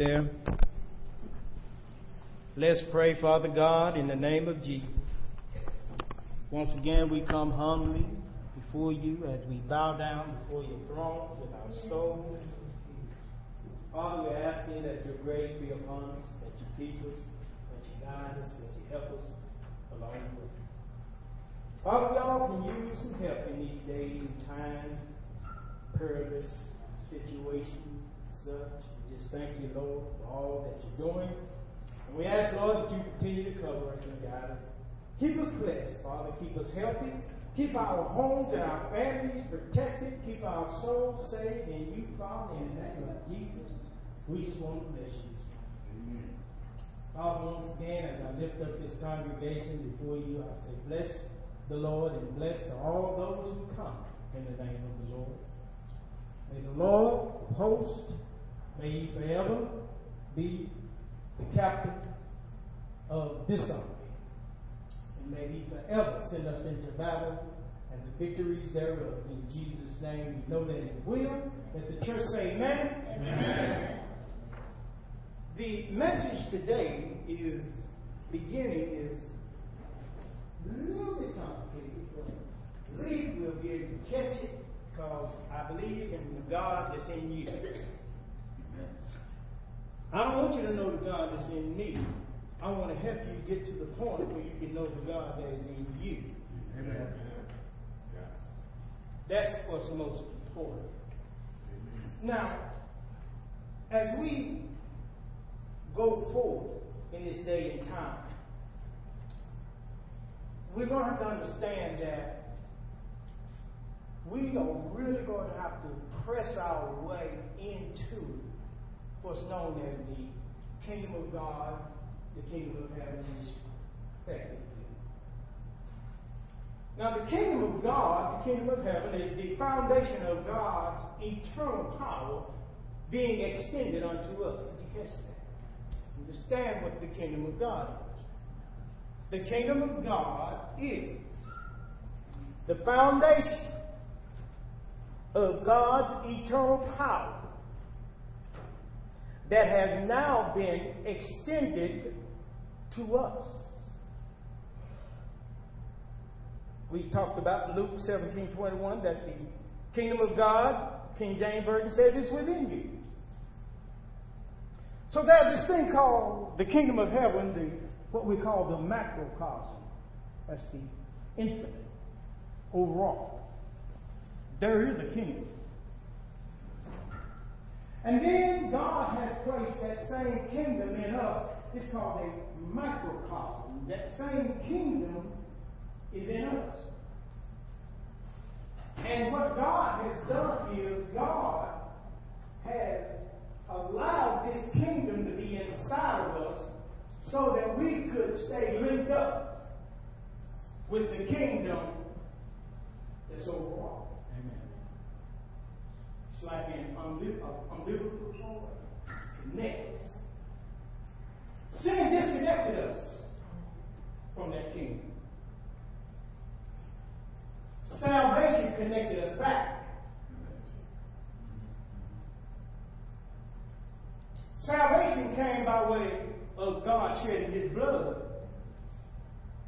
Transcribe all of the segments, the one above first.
there. Let's pray, Father God, in the name of Jesus. Once again, we come humbly before you as we bow down before your throne with our souls. Father, we're asking that your grace be upon us, that you keep us, that you guide us, that you help us along the way. Father, we all can use some help in these days and times, perilous situations, such. Just thank you, Lord, for all that you're doing. And we ask, Lord, that you continue to cover us and guide us. Keep us blessed, Father. Keep us healthy. Keep our homes and our families protected. Keep our souls saved in you, Father, in the name of Jesus. We just want to bless you. Amen. Father, once again, as I lift up this congregation before you, I say, bless the Lord and bless all those who come in the name of the Lord. May the Lord of hosts, may he forever be the captain of this army. And may he forever send us into battle and the victories thereof. In Jesus' name, we know that he will. Let the church say amen. Amen. The message today is beginning is a little bit complicated, but I believe we'll be able to catch it because I believe in the God that's in you. I want you to know the God that's in me. I want to help you get to the point where you can know the God that is in you. Amen. That's what's most important. Now, as we go forth in this day and time, we're going to have to understand that we are really going to have to press our way into what's known as the kingdom of God, the kingdom of heaven, is respectively. Now, the kingdom of God, the kingdom of heaven, is the foundation of God's eternal power being extended unto us. Did you catch that? Understand what the kingdom of God is. The kingdom of God is the foundation of God's eternal power that has now been extended to us. We talked about Luke 17 21 that the kingdom of God, King James Version said, is within you. So there's this thing called the kingdom of heaven, the what we call the macrocosm. That's the infinite overall. There is a kingdom. And then God has placed that same kingdom in us. It's called a microcosm. That same kingdom is in us. And what God has done is God has allowed this kingdom to be inside of us so that we could stay linked up with the kingdom that's overall. Like an umbilical uh, cord connects. Sin disconnected us from that kingdom. Salvation connected us back. Salvation came by way of God shedding his blood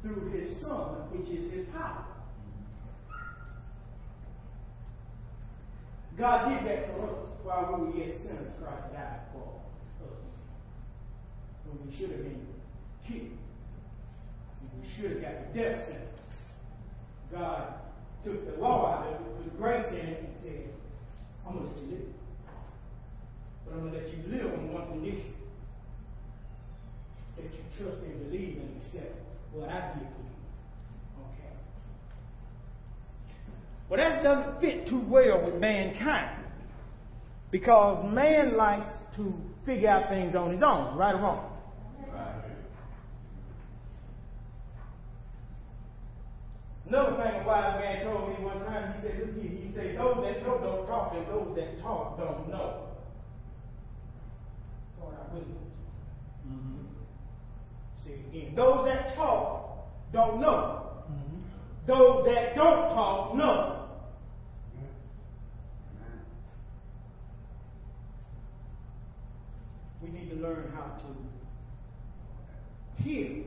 through his Son, which is his power. God did that for us while we were yet sinners. Christ died for us. When we should have been killed. We should have got the death sentence. God took the law out of it, put grace in it, and said, I'm going to let you live. But I'm going to let you live on one condition that you trust and believe and accept what I did for you. Okay. Well, that doesn't fit too well with mankind because man likes to figure out things on his own, right or wrong. Another thing a wise man told me one time, he said, look here, he said, those that know don't talk, and those that talk don't know. So I will. Mm-hmm. Say it again. Those that talk don't know. Those that don't talk know. We need to learn how to hear.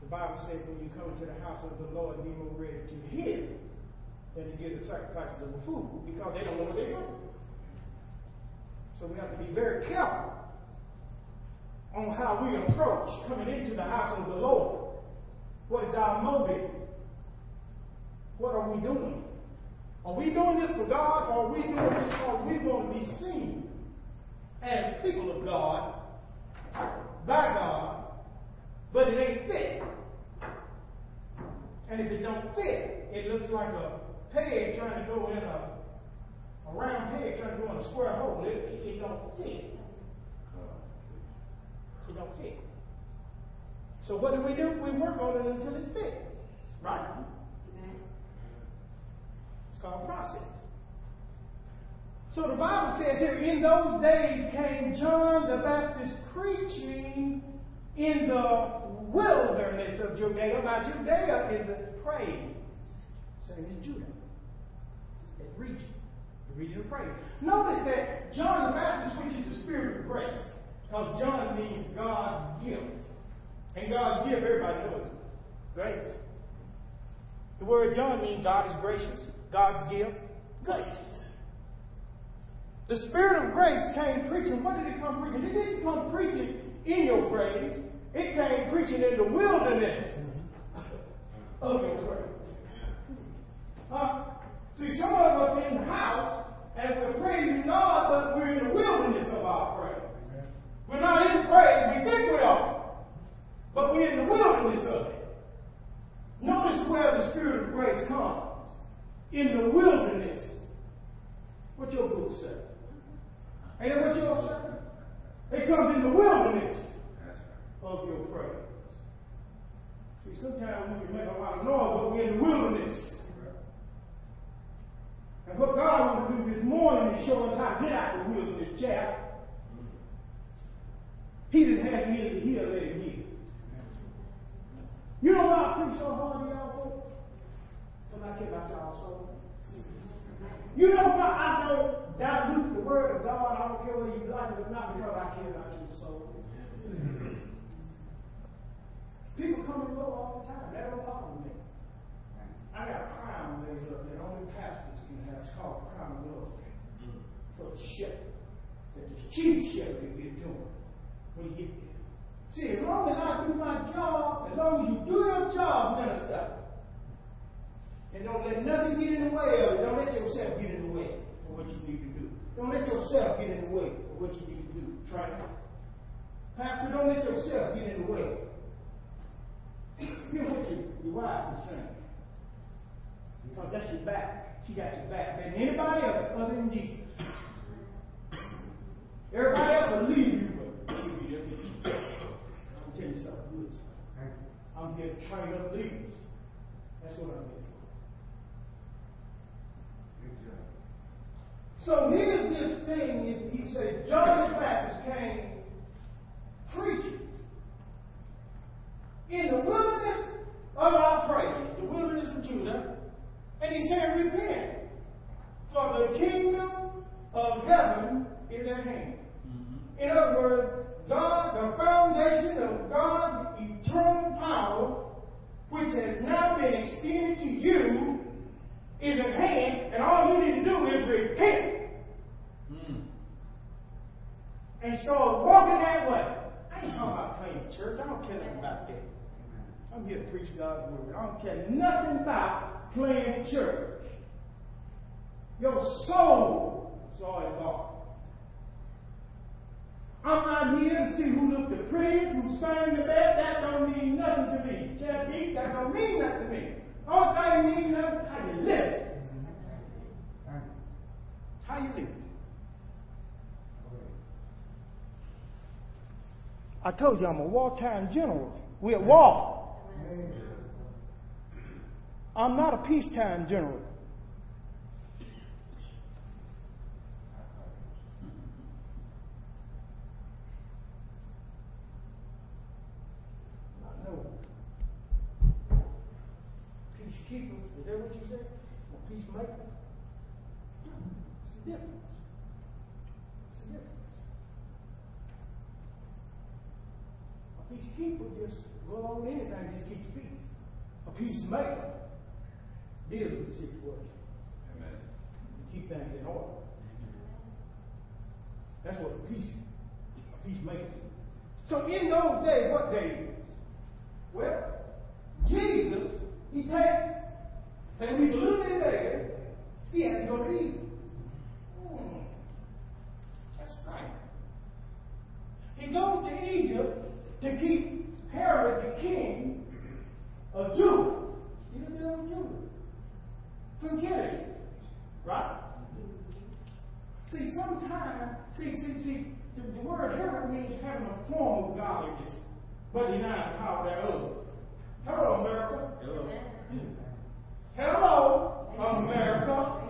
The Bible says when you come into the house of the Lord, be more ready to hear than to give the sacrifices of the food because they don't know what they're doing. So we have to be very careful on how we approach coming into the house of the Lord. What is our motive? What are we doing? Are we doing this for God or are we doing this because we want to be seen as people of God by God, but it ain't fit. And if it don't fit, it looks like a peg trying to go in a, a round peg trying to go in a square hole. It, it, it don't fit. It don't fit. So what do we do? We work on it until it fits. Right? It's called process. So the Bible says here, in those days came John the Baptist preaching in the wilderness of Judea. Now, Judea is a praise, same as Judah. That region, the region of praise. Notice that John the Baptist preaches the spirit of grace, because John means God's gift. And God's gift, everybody knows grace. The word John means God is gracious, God's gift, grace. The Spirit of grace came preaching. What did it come preaching? It didn't come preaching in your praise. It came preaching in the wilderness of your praise. Huh? See, some of us in the house and we're praising God, but we're in the wilderness of our praise. We're not in praise. We think we are, but we're in the wilderness of it. Notice where the Spirit of grace comes. In the wilderness. What your book say? Ain't that what you're saying? It comes in the wilderness of your praise. See, sometimes we can make a lot of noise, but we're in the wilderness. And what God wants to do this morning is show us how to get out of the wilderness, chap. He didn't have ears to hear, let him. You know why I preach so hard, to y'all folks? Because I care about y'all soul. You know why I don't dilute the word of God? I don't care whether you like it or not because I care about your soul. People come and go all the time. That don't bother me. I got a crown made up that only pastors can have. It's called crown of love mm. for the shepherd. That the chief shepherd will get doing when you get there. See, as long as I do my job, as long as you do your job, minister, and don't let nothing get in the way of it. Don't let yourself get in the way of what you need to do. Don't let yourself get in the way of what you need to do. Try it. Pastor, don't let yourself get in the way. Here's what your, your wife is saying. Because that's your back. She got your back than anybody else other than Jesus. Everybody else will leave you, but she'll be there with you. I'm telling you something good. I'm here to train up leaders. That's what I'm here for. So here's this thing, he said, John the Baptist came preaching in the wilderness of our praise, the wilderness of Judah, and he said, repent, for the kingdom of heaven is at hand. Mm-hmm. In other words, God, the foundation of God's eternal power, which has now been extended to you, is at hand, and all you need to do is repent. Mm. And start walking that way. I ain't talking about playing church. I don't care nothing about that. I'm here to preach God's word. I don't care nothing about playing church. Your soul is all involved. I'm not here to see who looked the prettiest, who sang the best. That don't mean nothing to me. Chad Beat, that don't mean nothing to me. All that mean nothing how you live. How you live. I told you I'm a wartime general. We're at war. I'm not a peacetime general. No. Peacekeeper, is that what you said? A peacemaker? It's a difference. It's a difference. peacekeeper just go along with anything, just keeps peace. A peacemaker deals with the situation. Amen. Keep things in order. That's what a peace, a peacemaker is. So in those days, what days? Well, Jesus, he takes, and we look in there, he has to go to Egypt. Hmm. That's right. He goes to Egypt to keep Herod the king of Judah. You know the Judah? From getting Right? See, sometimes, see, see, see, the, the word Herod means having a form of godliness, but denying the power thereof. Hello, America. Hello. Hello, America.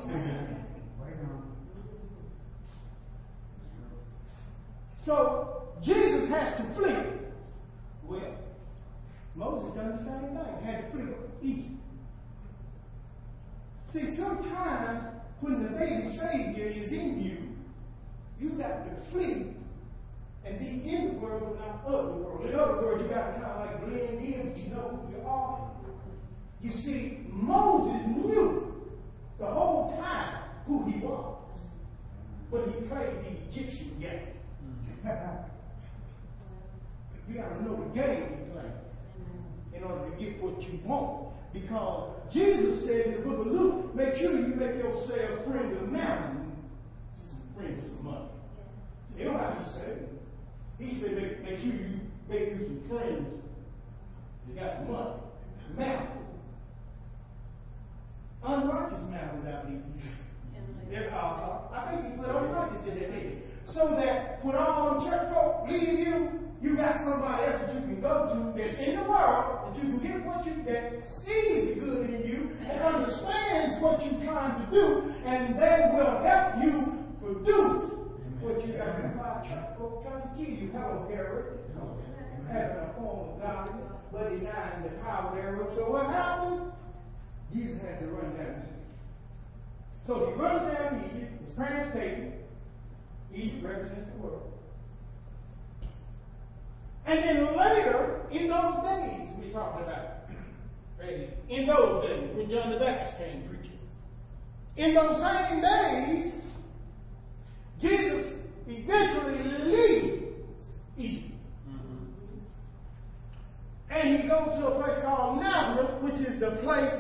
So Jesus has to flee. Well, Moses done the same thing. Had to flee Egypt. See, sometimes when the baby Savior is in you, you got to flee and be in the world, not of the world. In other words, you got to kind of like blend in, but you know who you are. You see, Moses knew the whole time who he was but he played the Egyptian game. you got to know the game you play in order to get what you want. Because Jesus said in the book of Luke, make sure you make yourself friends of mammon, friends of some money. You know how he said He said, make, make sure you make you some friends that got some money. Mammon. Unrighteous mammon, I believe. Uh, uh, I think he put unrighteous in there, So that when all the church folk leave you, somebody else that you can go to that's in the world that you can get what you that sees the good in you and understands what you're trying to do, and they will help you produce what you. My church folk trying to give you. Hello, Herod. Having a form of God, but denying the power thereof. So what happened? Jesus had to run down Egypt. So he runs down Egypt. His parents take him. Egypt represents the world. And then later, in those days, we're talking about, in those days, when John the Baptist came preaching, in those same days, Jesus eventually leaves Egypt. Mm-hmm. And he goes to a place called Nazareth, which is the place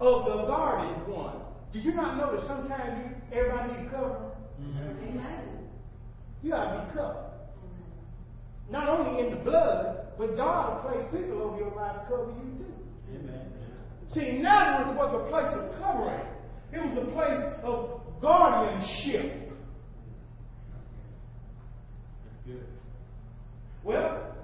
of the guarded one. Do you not notice sometimes you, everybody need to cover? Mm-hmm. You gotta be covered. Not only in the blood, but God will place people over your life to cover you too. Amen. See, Nazareth was a place of covering. It was a place of guardianship. That's good. Well,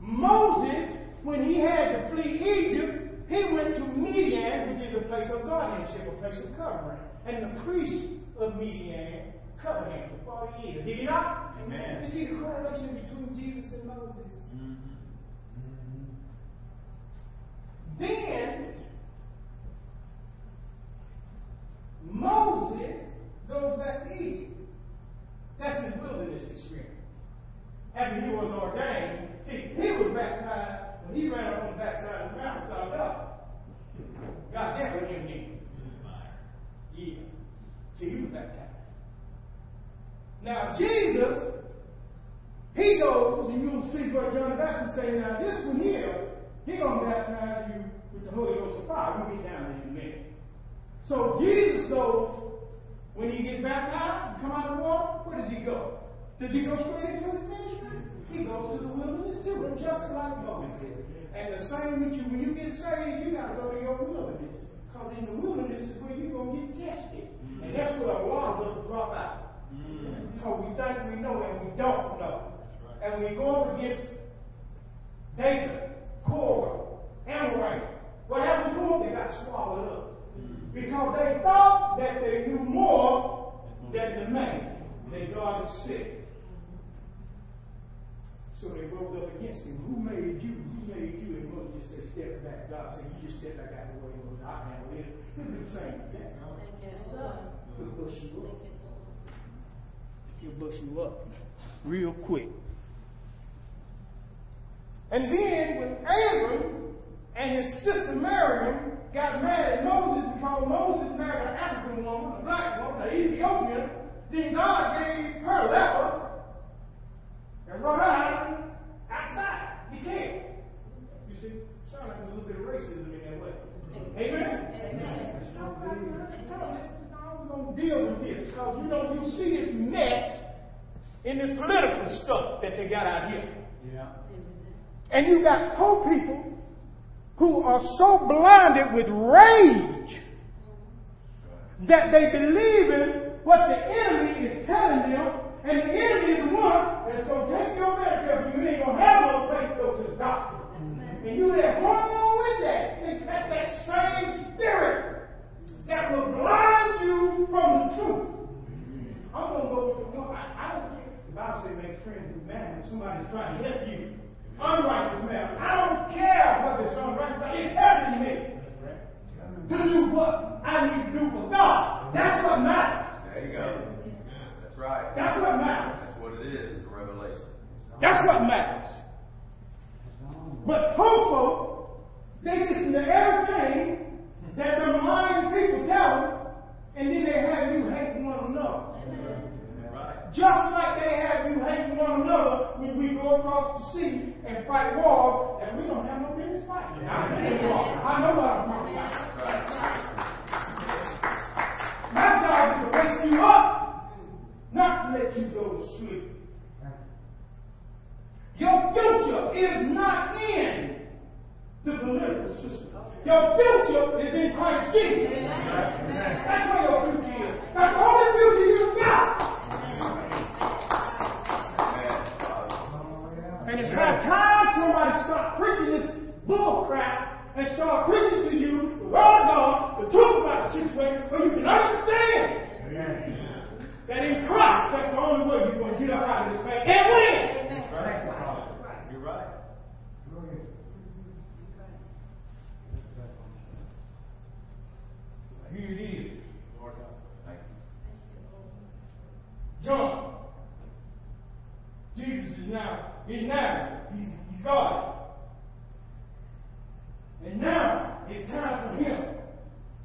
Moses, when he had to flee Egypt, he went to Midian, which is a place of guardianship, a place of covering. And the priest of Midian him for 40 years. Did he not? Amen. You see the correlation between Jesus and Moses? Mm-hmm. Then, Moses goes back to Egypt. That's his wilderness experience. After he was ordained, see, he was baptized when he ran up on the backside of the mountain, saw God. God never knew him. Yeah. See, he was baptized. Now, Jesus, he goes, and you'll see what John the Baptist saying, now this one here, he's going to baptize you with the Holy Ghost of fire. We'll get down in a minute. So Jesus goes, when he gets baptized, and come out of the water, where does he go? Does he go straight into his ministry? He goes to the wilderness too, just like Moses. And the same with you, when you get saved, you got to go to your wilderness. Because in the wilderness is where you're going to get tested. And that's where a lot of us drop out. Because we think we know and we don't know. And we go up against David, Korah, Amorite. What happened to them? They got swallowed up. Because they thought that they knew more than the man that God had sent. So they rose up against him. Who made you? Who made you? And Moses just said, step back. God said, you just step back out of the way. I handle it. It's the same. Yes, sir. He'll push you up he'll bust you up real quick. And then when Abram and his sister Miriam got mad at Moses because Moses married an African woman, a black woman, an Ethiopian, then God gave her leper and run her outside. You can't. You see, sound like a little bit of racism in that way. Amen? Amen. We're going to deal with this because, you know, you see this mess in this political stuff that they got out here. Yeah. And you got poor people who are so blinded with rage that they believe in what the enemy is telling them, and the enemy is the one that's going to take your medical you ain't going to have no place to go to the doctor. And you have one more with that. See, that's that same spirit that will blind you from the truth. I'm going to go with the one. I, I don't care. The Bible says make friends with mammon somebody's trying to help you. Unrighteous mammon. I don't care whether it's unrighteous. It's helping me to do what I need to do for God. That's what matters. There you go. That's right. That's what matters. That's what it is, the revelation. That's what matters. But poor folk, they listen to everything that the mind people tell them, and then they have you hate one another. Just like they have you hate one another when we go across the sea and fight wars, and we don't have no business fighting. I know what I'm talking about. My job is to wake you up, not to let you go to sleep. Your future is not in the political system. Your future is in Christ Jesus. That's where your future is. That's the only future time somebody start preaching this bull crap and start preaching to you the word of God, the truth about the situation, where you can understand that in Christ, that's the only way you're going to get up out of this pain and win. You're right. Here it is. Lord God. Thank you. John. Jesus is now, he's now, he's, he's God. And now it's time for him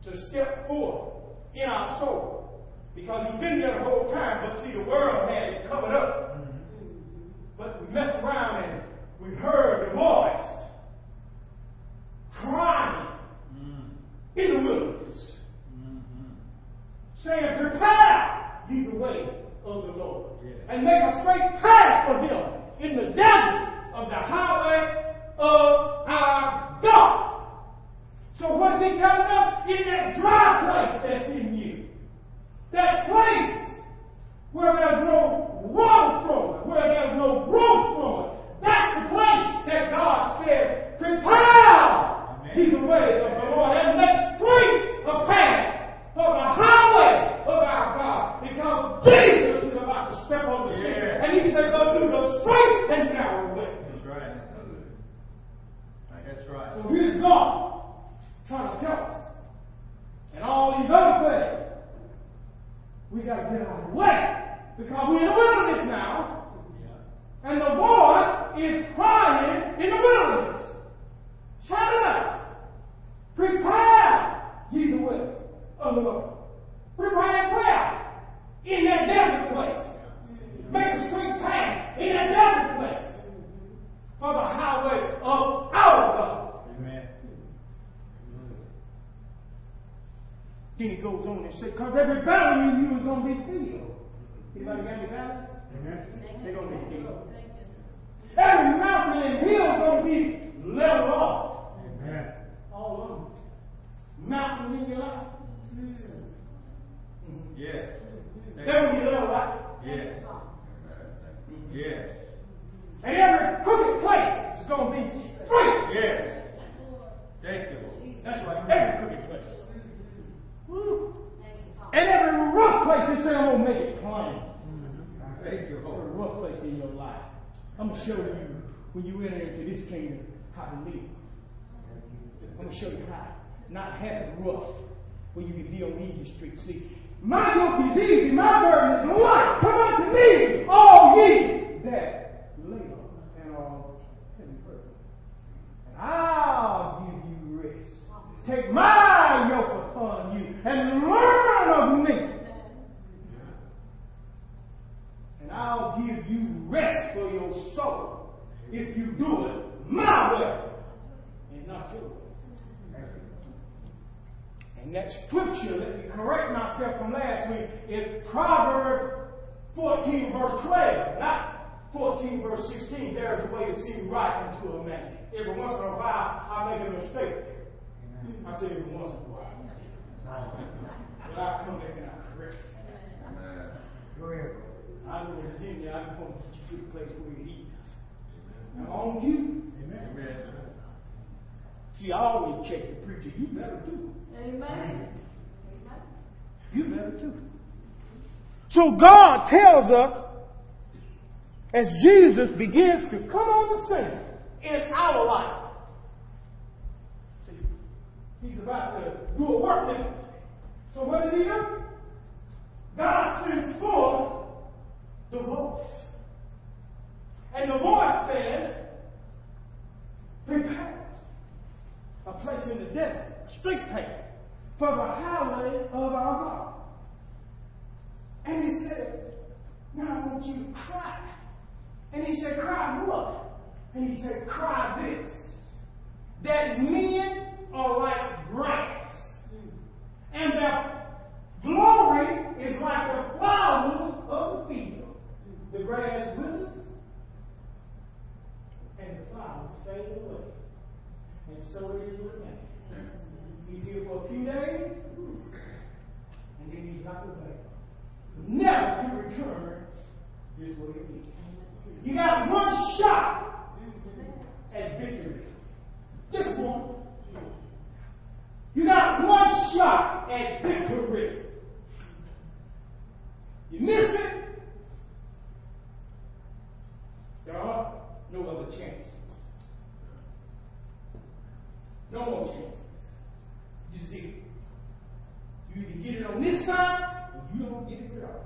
to step forth in our soul. Because he's been there the whole time, but see, the world had it covered up. Mm-hmm. But we messed around and we heard I'm going to show you when you enter into this kingdom how to live. I'm going to show you how. Not have it rough where you can be on easy street. See, my yoke is easy, my burden is light. Come unto me, all ye that labor and are heavy burden. And I'll give you rest. Take my yoke upon you and learn of me. And I'll give you rest for your soul if you do it my way and not your way. And that scripture, let me correct myself from last week, is Proverbs 14 verse 12, not 14 verse 16. There is a way to seem right unto a man. Every once in a while, I make a mistake. I say every once in a while. But I come back and I correct it. Go ahead. I know Virginia, I just want to get you to the place where it is. Now on you. Amen. See, I always check the preacher. You better too. Amen. You better too. So God tells us, as Jesus begins to come on the scene in our life, see, He's about to do a work in us. So what does He do? God sends forth the voice. And the voice says, prepare a place in the desert, a straight path for the highway of our God. And he said, Now I want you to cry. And he said, Cry what? And he said, Cry this. That men are like grass. And their glory is like the flowers of the field. The grass withers and the flowers fade away. And so it is with man. He's here for a few days, and then he's not away. Never to return this way again. You got one shot at victory. Just one. You got one shot at victory. You miss it, there are no other chances. No more chances. You see, you either get it on this side or you don't get it at all.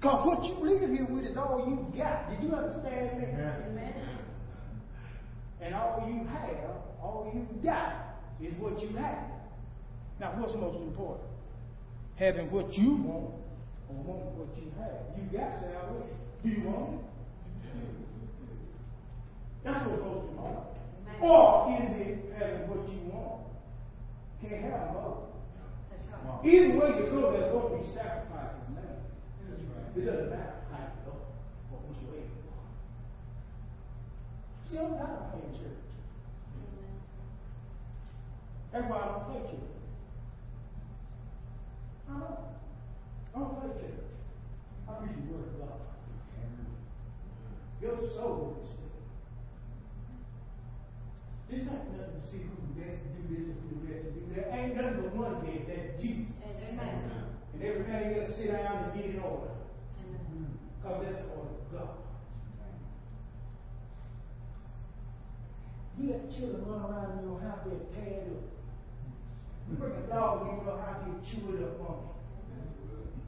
Because what you live here with is all you got. Did you understand that? Amen. And all you have, all you got, is what you have. Now, what's most important? Having what you want or wanting what you have. You got salvation. Do you want it? That's what's most important. Or is it having what you want? Can't have both. Right. Either way you go, there's going to be sacrifices made. It doesn't matter how you go or which way you go. See, I'm not playing church. That's why I don't play church. I don't. I don't play church. I preach the word of God. Your soul is saved. This ain't nothing to see who best to do this and who best to do that. Ain't nothing but one best, that's Jesus. Amen. And everybody else sit down and get in order. Because that's the order of God. You let children run around in your house, they're teared up. You bring a dog in your house, he'll chew it up on you.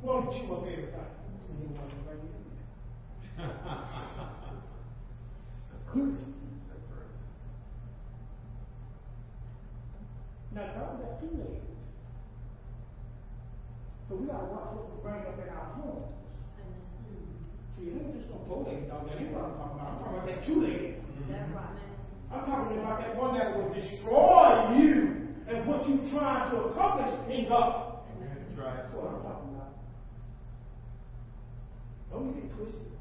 Won't chew up everything. You want to bring it in. Now, God got two legs. So we gotta watch what we bring up in our homes. See, it ain't just no four-legged dog, that ain't what I'm talking about. I'm talking about that two-legged. That's right. I'm talking about that one that will destroy you and what you're trying to accomplish in God. That's right. That's what I'm talking about. Don't get twisted.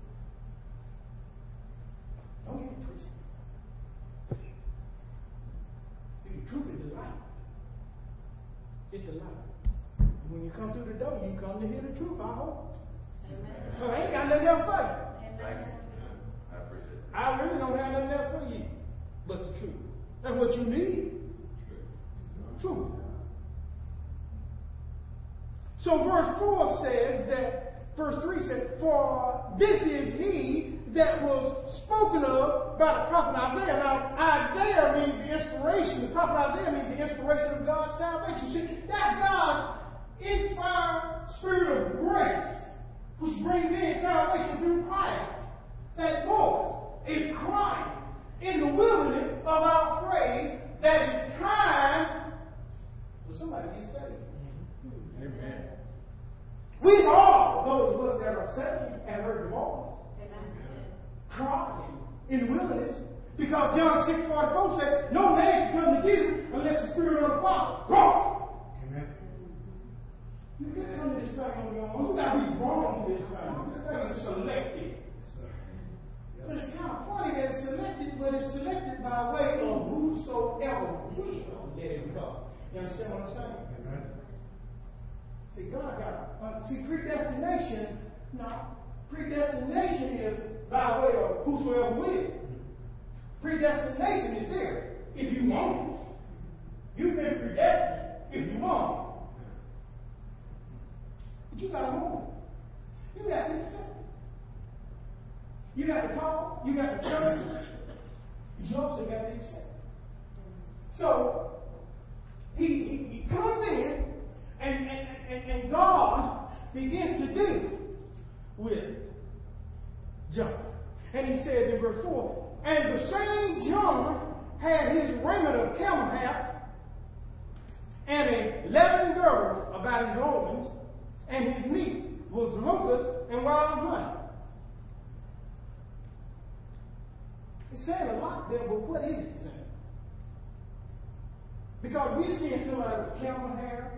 Don't get twisted. See, the truth is the light. It's the light. And when you come through the door, you come to hear the truth, I hope. Amen. So I ain't got nothing else for you. Amen. I appreciate it. I really don't have nothing else for you but the truth. That's what you need. Truth. So verse 4 says that, verse 3 says, For this is he that was spoken of by the prophet Isaiah. Now, Isaiah means the inspiration. The prophet Isaiah means the inspiration of God's salvation. See, that's God's inspired spirit of grace, which brings in salvation through Christ. That voice is crying in the wilderness of our praise that it's time for somebody to get saved. Amen. We all, those of us that are saved, have heard the voice Amen. in the wilderness. Because John 6 44 said, No man can come to Jesus unless the Spirit of the Father draws. Amen. You can't come to this thing on your own. You got to be drawn to this thing. This thing is selected. But it's kind of funny that it's selected, but it's selected by way of whosoever will let him come. You understand what I'm saying? Amen. See, God got uh, see predestination. No, predestination is by way of whosoever will. Predestination is there if you want it. You've been predestined if you want it. But you got to want it. You got to accept it. You got to call. You got to turn. You also got to accept it. So he, he, he comes in and, and, and, and God begins to deal with John. And he says in verse 4 And the same John had his raiment of camel hair and a leathern girdle about his loins, and his meat was locusts and wild honey. It's saying a lot there, but what is it saying? Because we're seeing somebody with camel hair,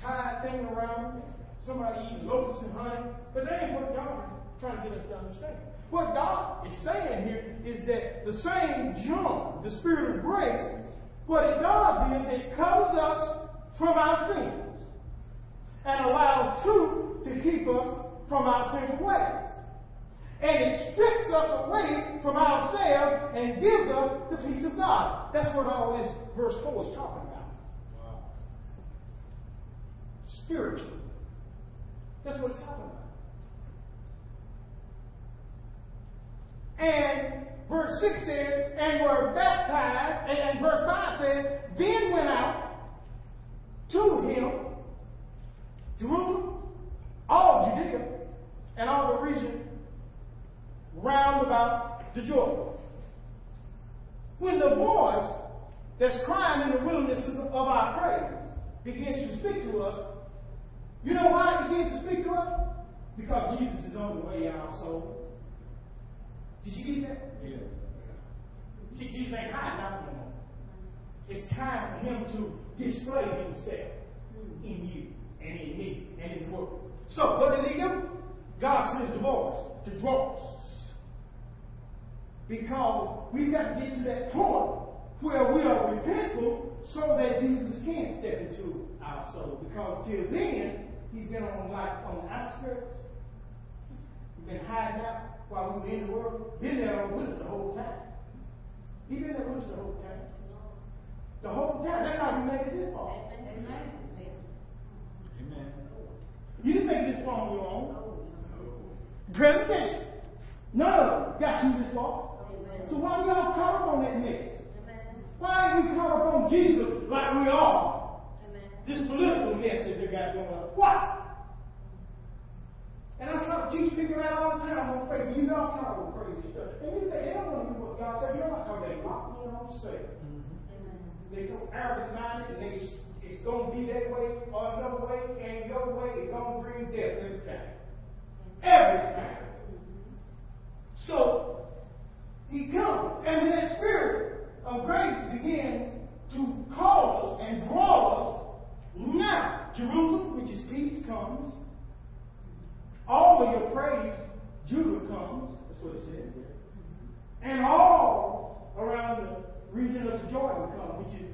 tied thing around somebody eating locusts and honey, but that ain't what God is trying to get us to understand. What God is saying here is that the same John, the Spirit of grace, what it does is it covers us from our sins and allows truth to keep us from our sinful ways. And it strips us away from ourselves and gives us the peace of God. That's what all this verse 4 is talking about. Wow. Spiritually. That's what it's talking about. And verse 6 says, and were baptized, and, verse 5 says, then went out to him, Jerusalem, all Judea, and all the region round about the Jordan. When the voice that's crying in the wilderness of our praise begins to speak to us, you know why it begins to speak to us? Because Jesus is on the way in our soul. Did you get that? Yes. See, Jesus ain't hiding out no more. It's time for him to display himself hmm. in you and in me and in the world. So, what does he do? God sends the voice to draw us. Because we've got to get to that point where we are repentful so that Jesus can step into our soul. Because till then, he's been on like on the outskirts. He's been hiding out while we were in the world. Been there on with us the whole time. He's been there with us the whole time. The whole time. That's how we made it this far. Amen. Amen. You didn't make it this far on your own. Presidents, none of them got you this far. So why y'all caught up on that mess? Why ain't we caught up on Jesus like we are? This political mess that they got going on. Why? And I try to teach people that all the time on Facebook. You know I'm talking crazy stuff. And you think they don't want to hear what God said. You know I'm talking about rock me on say. Mm-hmm. They're so arrogant minded and they it's gonna be that way or another way, and your way is gonna bring death every time. Every time. So he comes, and that spirit of grace begins to call us and draw us, now Jerusalem, which is peace, comes. All of your praise, Judah comes. That's what it says there. And all around the region of the Jordan come, which is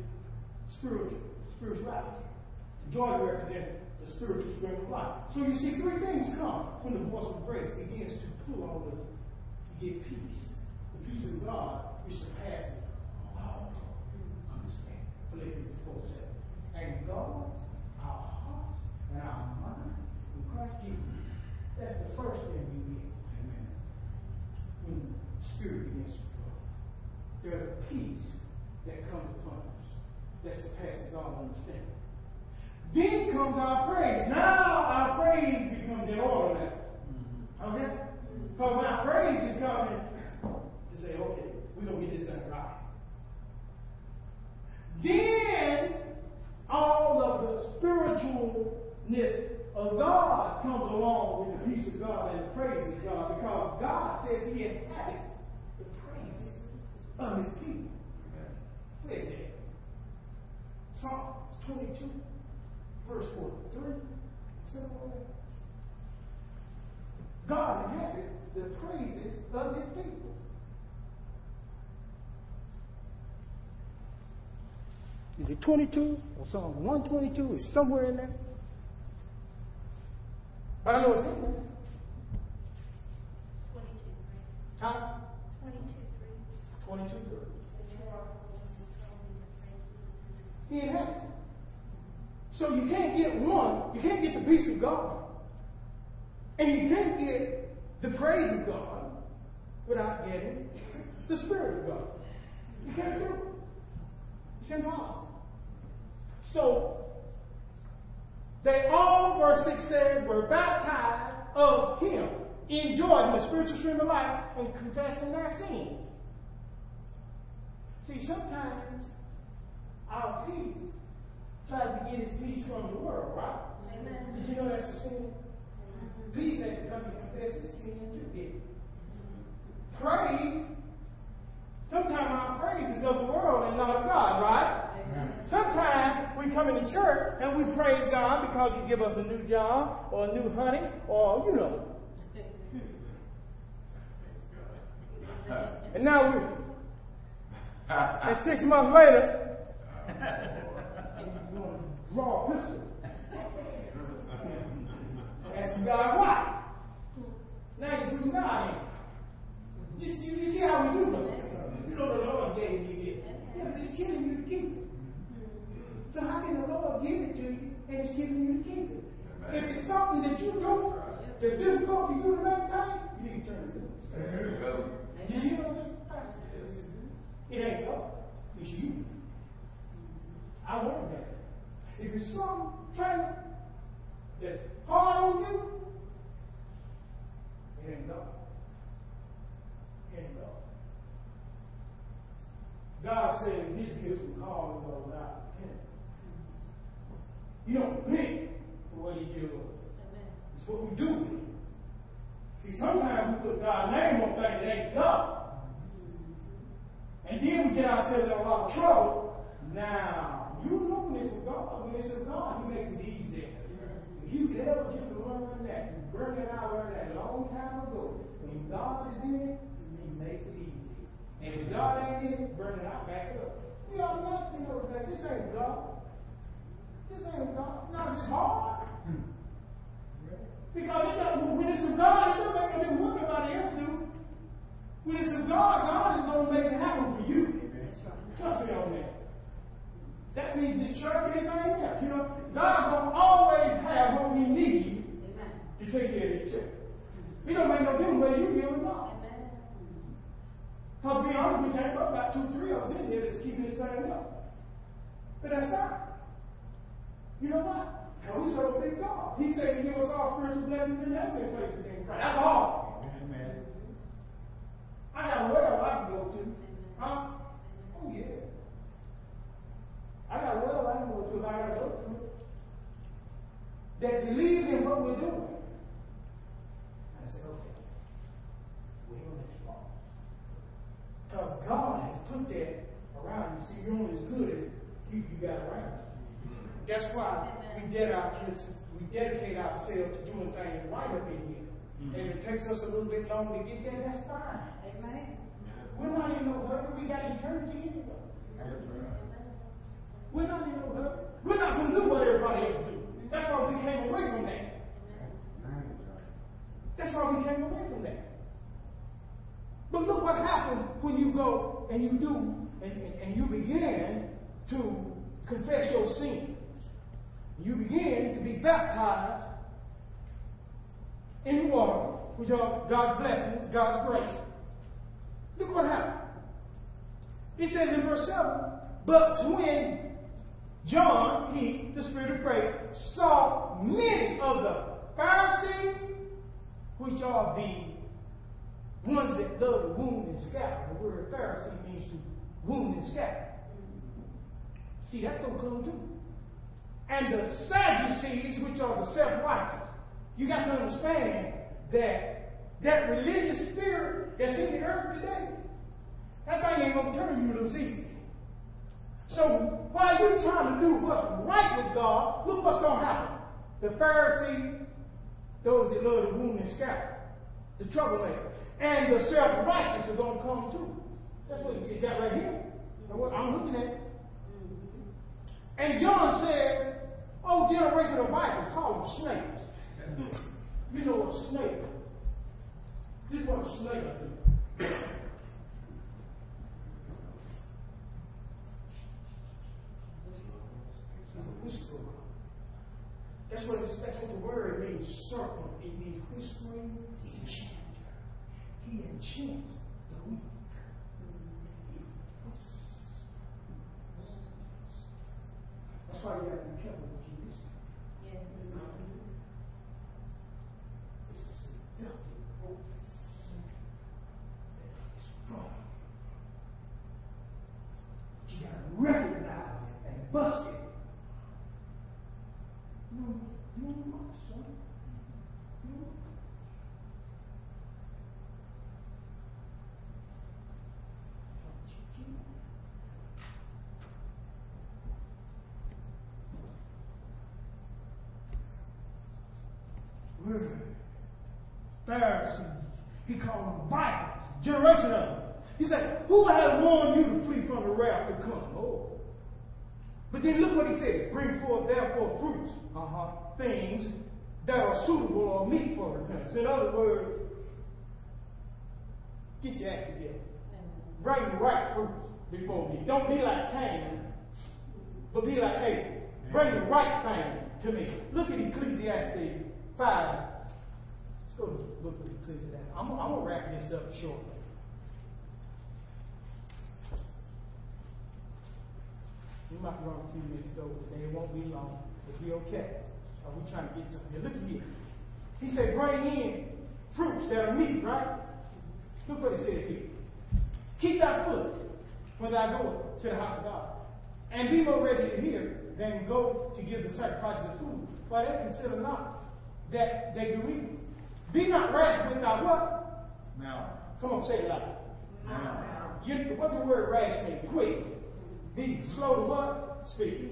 spiritual, spirituality. Jordan represents the spiritual spring of life. So you see, three things come when the voice of grace begins to pull on us to get peace. The peace of God which surpasses all understanding. Philippians 4 7. And God, our hearts and our mind in Christ Jesus. That's the first thing you get. Amen. When the Spirit begins to flow. There's a peace that comes upon us that surpasses all understanding. Then comes our praise. Now our praise becomes in order now. Okay? Because my praise is coming to say, say, okay, we're going to get this thing right. Then all of the spiritualness of God comes along with the peace of God and the praise of God because God says He inhabits the praises of His people. Where's that? Psalms 22, verse 43. God inhabits the praises of His people. Is it 22 or Psalm 122? Is somewhere in there? I know it's in there. 22, Huh? 3. 22, 3. 22 3. The Lord will control me to praise He inhabits it. So you can't get one, you can't get the peace of God, and you can't get the praise of God without getting the Spirit of God. You can't do it. It's impossible. So, they all, verse 6 said, were baptized of Him in Jordan, the spiritual stream of life, and confessing their sins. See, sometimes our peace tries to get its peace from the world, right? Amen. Did you know that's a sin? Peace had to come and confess his sin to it. Praise, sometimes our praise is of the world and not of God, right? Sometimes we come into church and we praise God because you give us a new job or a new honey or, you know. And now we, and six months later, you draw a pistol. Ask God why. Now you're putting God in. You, you, you see how we do this? You know the Lord gave me this. Yeah, but it's killing you to keep it. So how can the Lord give it to you and it's giving you to keep it? If it's something that you do that's difficult for you to maintain, you need to turn it loose. There you go. You hear what I'm saying? It ain't God. It's you. I learned that. If it's some training that's hard on you, it ain't God. It ain't God. God said his gifts will call those out repentance. You don't for what he with us. It's what we do. See, sometimes we put God's name on things that ain't God. And then we get ourselves in a lot of trouble. Now, you know when it's God. When it's God, He makes it easy. If you could ever get to learn that, you burned it out learned that a long time ago. When God is in it, He makes it easy. And if God ain't in it, burn it out back up. We automatically know that this ain't God. This ain't God. Not this hard. Because it doesn't, when it's of God, it doesn't make no difference what nobody else do. When it's of God, God is going to make it happen for you. Trust me on that. That means this church, anything else. You know, God's going to always have what we need to take care of the church. It don't make no difference whether you give or not. Because to be honest, we up about two, three of us in here that's keeping this thing up. But that's fine. You know what? Because we serve a big God. He said to give us all spiritual blessings in heavenly places in Christ. That's all. Amen. I got a well I can go to. Huh? Oh, yeah. I got a well I can go to if I got to go to. That believe in what we're doing. I said, okay. We're on this wrong. Because God has put that around you. See, you're only as good as people you got around you. That's why we, ded our, we dedicate ourselves to doing things right up in here. Mm-hmm. And if it takes us a little bit longer to get there, that's fine. We're not in no hurry. We got eternity anyway. We're not in no hurry. We're not going to do what everybody else do. That's why we came away from that. That's why we came away from that. But look what happens when you go and you do and, and, and you begin to confess your sin. You begin to be baptized in water, which are God's blessings, God's grace. Look what happened. He says in verse 7 But when John, he, the Spirit of grace, saw many of the Pharisees, which are the ones that love to wound and scatter. The word Pharisee means to wound and scatter. See, that's going to come too. And the Sadducees, which are the self-righteous. You got to understand that that religious spirit that's in the earth today, that thing ain't going to turn you loose easy. So while you're trying to do what's right with God, look what's going to happen. The Pharisee, those that love the wound and scatter, the troublemaker, and the self-righteous are going to come too. That's what you got right here. I'm looking at. And John said, "Oh, generation of vipers, call them snakes." You know a snake. This is what a snake do. whisperer. That's what, that's what the word means, serpent. It means whispering enchanter. He enchants the weak. That's why you have to be careful what you listen to. Yes. It's a seductive voice that is strong. But you gotta recognize it and bust it don't want son. You don't Don't you do Word. Pharisees. He called them vipers. Generation of them. He said, Who has warned you to flee from the wrath to come? Oh. But then look what he said. Bring forth therefore fruits, uh-huh, things that are suitable or meet for repentance. In other words, get your act together. Bring the right fruits before me. Don't be like Cain, but be like Abel. Bring the right thing to me. Look at Ecclesiastes 5. Let's go to the book of Ecclesiastes. I'm, I'm going to wrap this up shortly. We might run a few minutes over today. It won't be long. It'll be okay. Are we trying to get something here? Look here. He said, bring in fruits that are meat, right? Look what it says here. Keep thy foot when thou goest to the house of God. And be more ready to hear than go to give the sacrifices of food. For they consider not that they do evil. Be not rash with thy what? Now. Come on, say it loud. Now. You, what the word rash mean? Quick. Be slow to what? Speak.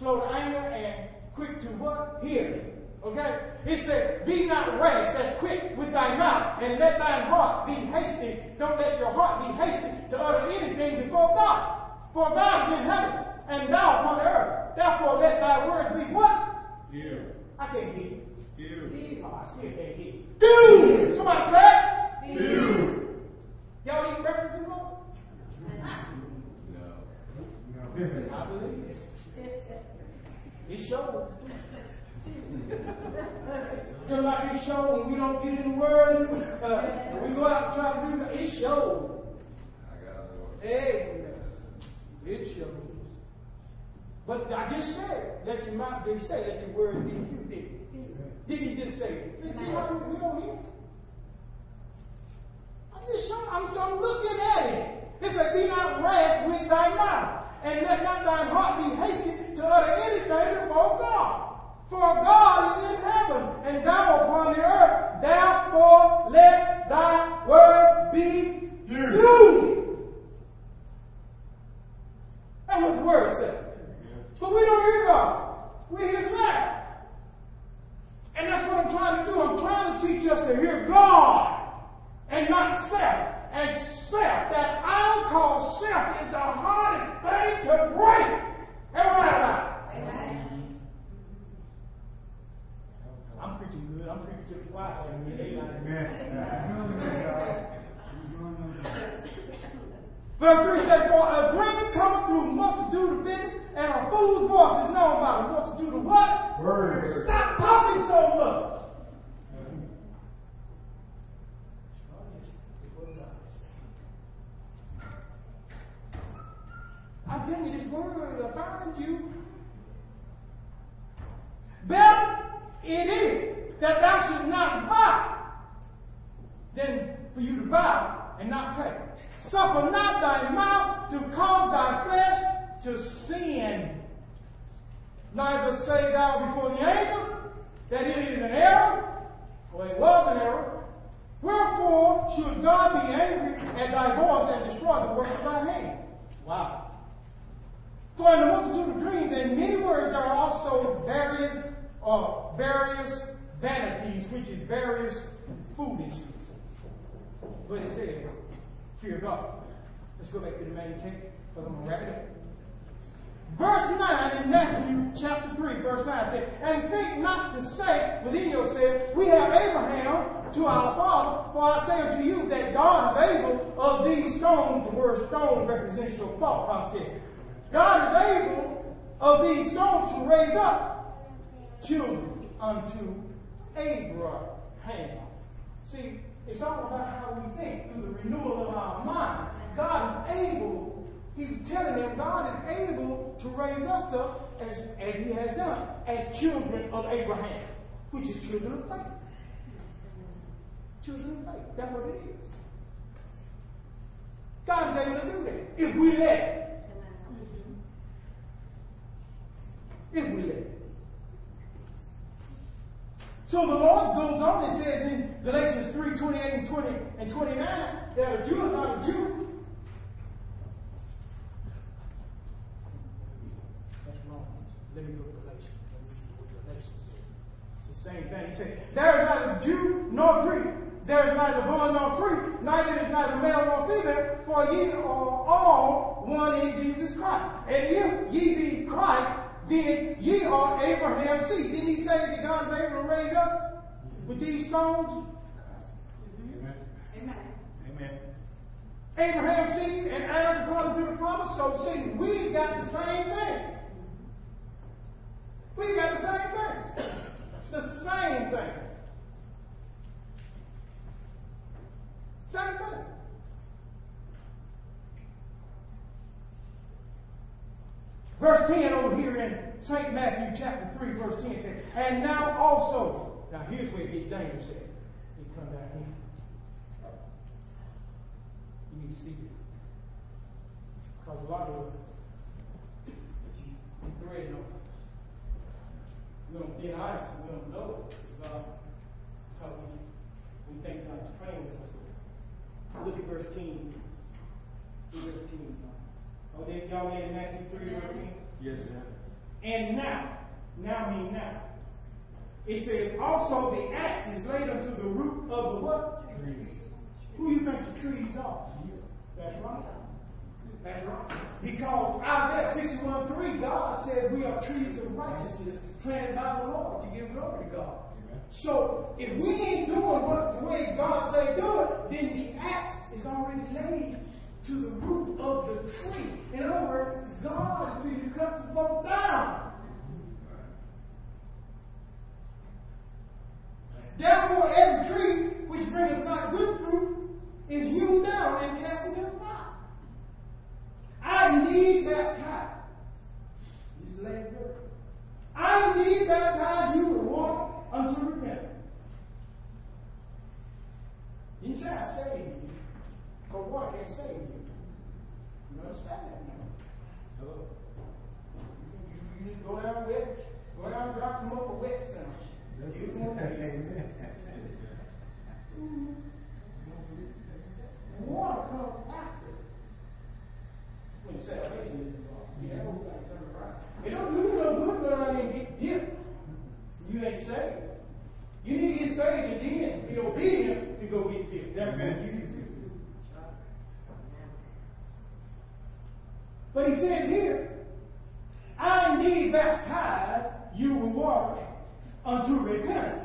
Slow to anger and quick to what? Hear. Okay? It says, Be not rash, that's quick with thy mouth, and let thine heart be hasty. Don't let your heart be hasty to utter anything before God. For God is in heaven, and thou upon earth. Therefore let thy words be what? Here. I can't hear you. Here. I still can't hear you. Do! Somebody say it. Here. Y'all eat breakfast in the morning? No. I believe it. It shows. Just like it shows when we don't get in the word, uh, when we go out and try to do that, it shows. I. Hey, it shows. But I just said, let your mouth, they say, let your word be you, did he just say it? See, see how we, we don't hear? I'm just showing, I'm so I'm looking at it. It said, be not rash with thy mouth, and let not thine heart be hasty to utter anything before God. For God is in heaven, and thou upon the earth. Therefore, let thy words be you. That's what the word says. But we don't hear God. We hear self. And that's what I'm trying to do. I'm trying to teach us to hear God and not self. And self, that idol called self, is the hardest thing to break. Everybody it. I'm preaching good. I'm preaching to the choir. Verse 3 says, For a dream cometh through multitude of business, and a fool's voice is known by the multitude of what? Words. Stop talking so much. I'm telling you, this word will find you. Better it is that thou should not buy than for you to buy and not pay. Suffer not thy mouth to cause thy flesh to sin. Neither say thou before the angel that it is an error, or it was an error. Wherefore should God be angry at thy voice and destroy the works of thy hand? Wow. For in the multitude of dreams and many words there are also various or various vanities, which is various foolishness. But it says, fear God. Let's go back to the main text, because I'm going to wrap it up. Verse 9 in Matthew chapter 3, verse 9 says, And think not to say within yourself, We have Abraham to our father, for I say unto you that God is able of these stones, the word stone represents your thought process. God is able of these stones to raise up children unto Abraham. See, it's all about how we think through the renewal of our mind. God is able, he was telling them, God is able to raise us up as, as he has done, as children of Abraham, which is children of faith. Children of faith. That's what it is. God is able to do that if we let him. If we let him. So the Lord goes on and says in Galatians 3 28 and 20 and 29 that a Jew is not a Jew. That's wrong. Let me go to Galatians. Let me read what Galatians says. It's the same thing. He said, There is neither Jew nor Greek. There is neither bond nor free. Neither is neither male nor female. For ye are all one in Jesus Christ. And if ye be Christ, then ye are Abraham's seed. Didn't he say that God is able to raise up with these stones? Amen. Amen. Abraham's seed and heirs according to the promise. So see, we got the same thing. We got the same thing. The same thing. Same thing. Verse 10 over here in St. Matthew chapter 3, verse 10 says, And now also, now here's where it gets dangerous. You come down here. You need to see it. Because a lot of it, you thread it on. We don't thin ice, we don't know it. Because we, we think God is playing with us. Look at verse 10. Look verse 10. Oh, they, y'all in Matthew 3, verse 10? Yes, sir. And now, now mean now. It says, also the axe is laid unto the root of the what? Trees. Who you think the trees are? That's right. That's right. Because Isaiah 61 3, God said we are trees of righteousness planted by the Lord to give glory to God. Amen. So if we ain't doing what the way God say do it, then the axe is already laid to the root of the tree. In other words, God is to cut some folk down. Therefore, every tree which bringeth not good fruit is hewn down and cast into the fire. I need baptize. This is the last. I need baptize you with water unto repentance. He said, I save you. Because water can't save you. You understand that now? Hello? You, you, you need to go down wet, go down and drop them up a wet sound. You won't need. Water comes after. When that whole thing turns around. It don't do you no good go around and get dipped. You ain't saved. You need to get saved and then be obedient to go get dipped. That's what you do. But he says here, I indeed baptize you with water unto repentance.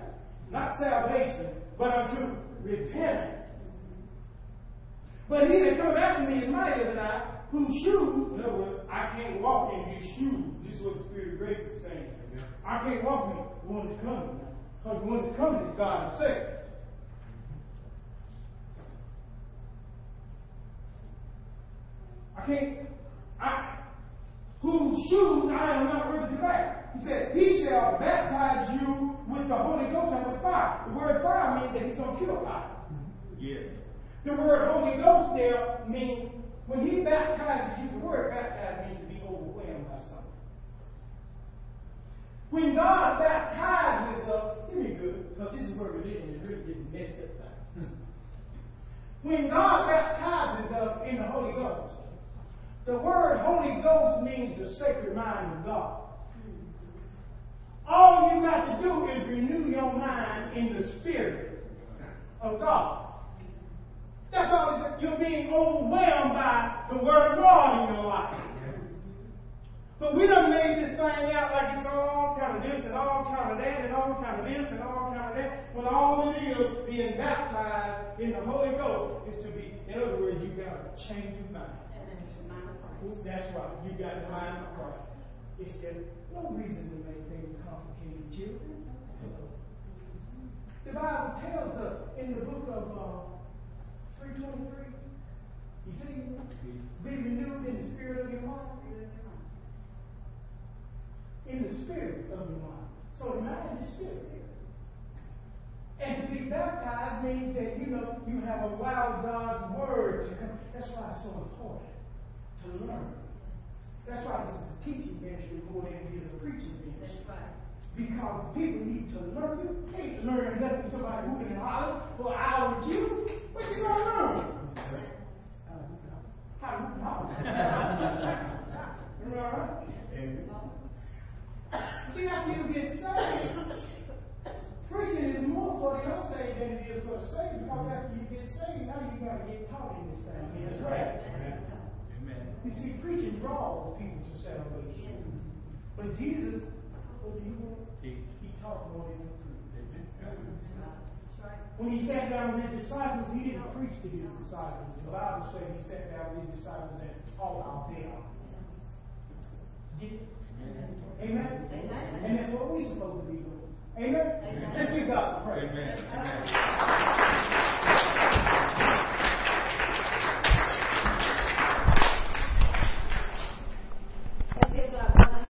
Not salvation, but unto repentance. But he that come after me is mightier than I, whose shoes, in other words, I can't walk in his shoes. This is what the Spirit of grace is saying. I can't walk in the one that's coming. Because the one that's coming is God himself. I can't, I, whose shoes I am not worthy to bear. He said, He shall baptize you with the Holy Ghost and with fire. The word fire means that He's going to purify. Yes. The word Holy Ghost there means when he baptizes you, the word baptize means to be overwhelmed by something. When God baptizes us, hear me good, because this is where religion is really just messed up. When God baptizes us in the Holy Ghost, the word Holy Ghost means the sacred mind of God. All you got to do is renew your mind in the Spirit of God. That's all You're being overwhelmed by the Word of God in your life. But we done made this thing out like it's all kind of this and all kind of that and all kind of this and all kind of that. When all it is, being baptized in the Holy Ghost, is to be, in other words, you got to change your mind. That's right. You got to mind of Christ. It's just no reason to make things complicated, children. The Bible tells us in the book of uh, 323, Ephesians, be renewed in the spirit of your mind. In the spirit of your mind. So the mind is spirit. And to be baptized means that you know you have allowed God's word to come. That's why it's so important to learn. That's why this is a teaching ministry more than it is a preaching ministry. That's right. Because people need to learn. You can't learn nothing somebody whooping and hollering for an hour with you. What you gonna? How to hoop and. Remember. See, after you get saved, preaching is more for the unsaved than it is for the saved. Because after you get saved, now you got to get taught in this thing. That's right. You see, preaching draws people to salvation. But Jesus, what did he want? He taught more than he preached. When he sat down with his disciples, he didn't preach to his disciples. The Bible says he sat down with his disciples and taught out. Get it? Amen? And that's what we're supposed to be doing. Amen? Let's give God some praise. Amen.